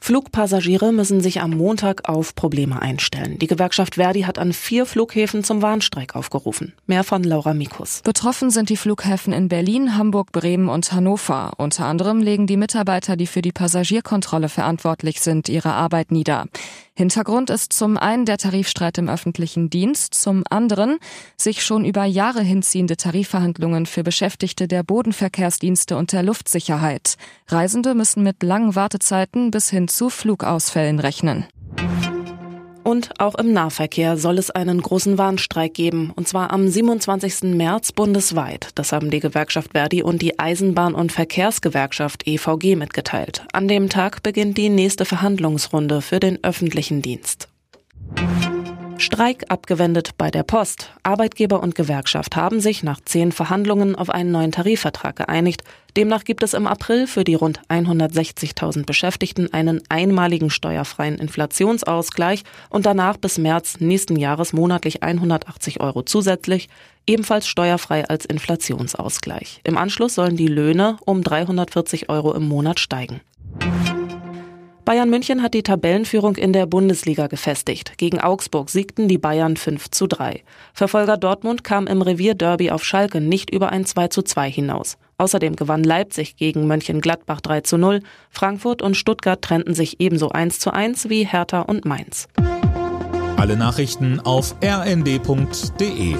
Flugpassagiere müssen sich am Montag auf Probleme einstellen. Die Gewerkschaft Verdi hat an vier Flughäfen zum Warnstreik aufgerufen. Mehr von Laura Mikus. Betroffen sind die Flughäfen in Berlin, Hamburg, Bremen und Hannover. Unter anderem legen die Mitarbeiter, die für die Passagierkontrolle verantwortlich sind, ihre Arbeit nieder. Hintergrund ist zum einen der Tarifstreit im öffentlichen Dienst, zum anderen sich schon über Jahre hinziehende Tarifverhandlungen für Beschäftigte der Bodenverkehrsdienste und der Luftsicherheit. Reisende müssen mit langen Wartezeiten bis hin zu Flugausfällen rechnen. Und auch im Nahverkehr soll es einen großen Warnstreik geben, und zwar am 27. März bundesweit. Das haben die Gewerkschaft Verdi und die Eisenbahn- und Verkehrsgewerkschaft EVG mitgeteilt. An dem Tag beginnt die nächste Verhandlungsrunde für den öffentlichen Dienst. Streik abgewendet bei der Post. Arbeitgeber und Gewerkschaft haben sich nach zehn Verhandlungen auf einen neuen Tarifvertrag geeinigt. Demnach gibt es im April für die rund 160.000 Beschäftigten einen einmaligen steuerfreien Inflationsausgleich und danach bis März nächsten Jahres monatlich 180 Euro zusätzlich, ebenfalls steuerfrei als Inflationsausgleich. Im Anschluss sollen die Löhne um 340 Euro im Monat steigen. Bayern München hat die Tabellenführung in der Bundesliga gefestigt. Gegen Augsburg siegten die Bayern 5 zu 3. Verfolger Dortmund kam im Revierderby auf Schalke nicht über ein 2 zu 2 hinaus. Außerdem gewann Leipzig gegen Mönchengladbach 3 zu 0. Frankfurt und Stuttgart trennten sich ebenso 1 zu 1 wie Hertha und Mainz. Alle Nachrichten auf rnd.de